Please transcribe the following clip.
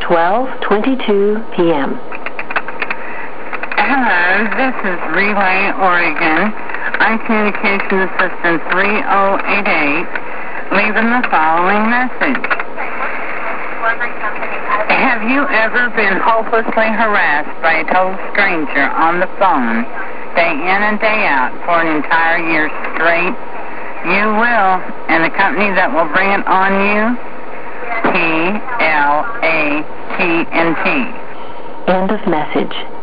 12:22 p.m. Hello, this is Relay Oregon. I'm Communication Assistant 3088, leaving the following message. Have you ever been hopelessly harassed by a total stranger on the phone, day in and day out, for an entire year straight? You will, and the company that will bring it on you, P L A T N T. End of message.